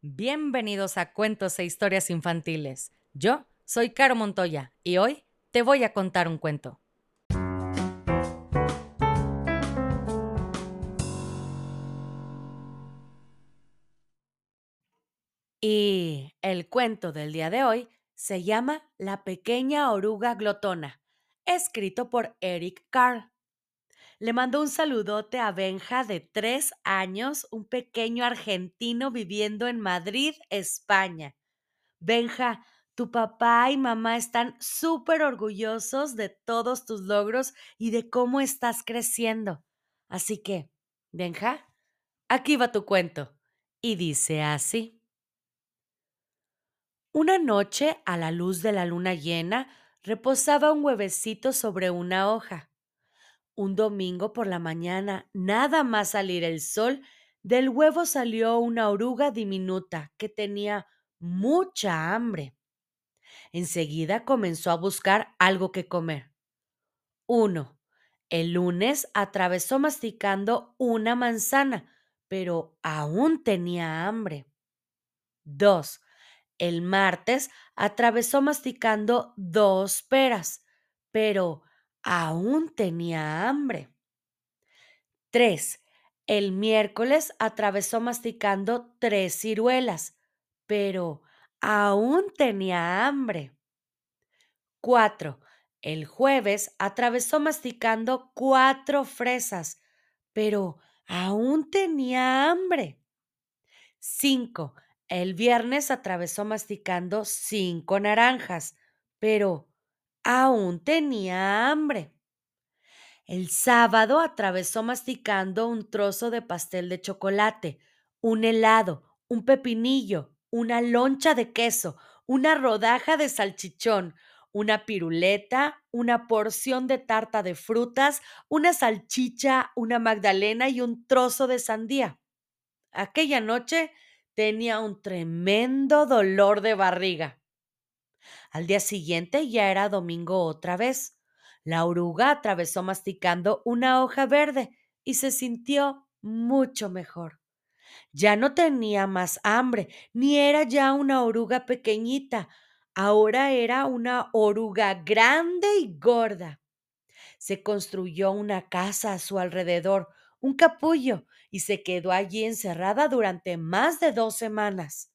Bienvenidos a Cuentos e Historias Infantiles. Yo soy Caro Montoya y hoy te voy a contar un cuento. Y el cuento del día de hoy se llama La pequeña oruga glotona, escrito por Eric Carr. Le mando un saludote a Benja de tres años, un pequeño argentino viviendo en Madrid, España. Benja, tu papá y mamá están súper orgullosos de todos tus logros y de cómo estás creciendo. Así que, Benja, aquí va tu cuento. Y dice así. Una noche, a la luz de la luna llena, reposaba un huevecito sobre una hoja. Un domingo por la mañana, nada más salir el sol, del huevo salió una oruga diminuta que tenía mucha hambre. Enseguida comenzó a buscar algo que comer. Uno. El lunes atravesó masticando una manzana, pero aún tenía hambre. Dos. El martes atravesó masticando dos peras, pero aún tenía hambre. 3. El miércoles atravesó masticando tres ciruelas, pero aún tenía hambre. 4. El jueves atravesó masticando cuatro fresas, pero aún tenía hambre. 5. El viernes atravesó masticando cinco naranjas, pero aún tenía hambre. El sábado atravesó masticando un trozo de pastel de chocolate, un helado, un pepinillo, una loncha de queso, una rodaja de salchichón, una piruleta, una porción de tarta de frutas, una salchicha, una magdalena y un trozo de sandía. Aquella noche tenía un tremendo dolor de barriga. Al día siguiente ya era domingo otra vez. La oruga atravesó masticando una hoja verde y se sintió mucho mejor. Ya no tenía más hambre, ni era ya una oruga pequeñita, ahora era una oruga grande y gorda. Se construyó una casa a su alrededor, un capullo, y se quedó allí encerrada durante más de dos semanas.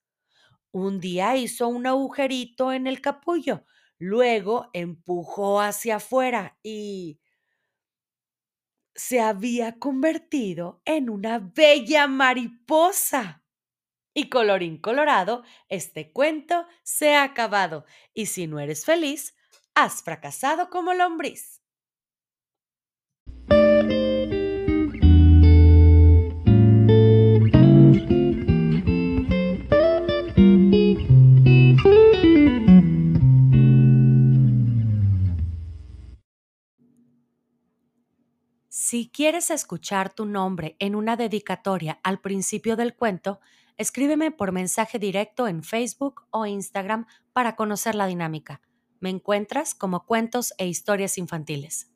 Un día hizo un agujerito en el capullo, luego empujó hacia afuera y se había convertido en una bella mariposa. Y colorín colorado, este cuento se ha acabado. Y si no eres feliz, has fracasado como lombriz. Si quieres escuchar tu nombre en una dedicatoria al principio del cuento, escríbeme por mensaje directo en Facebook o Instagram para conocer la dinámica. Me encuentras como cuentos e historias infantiles.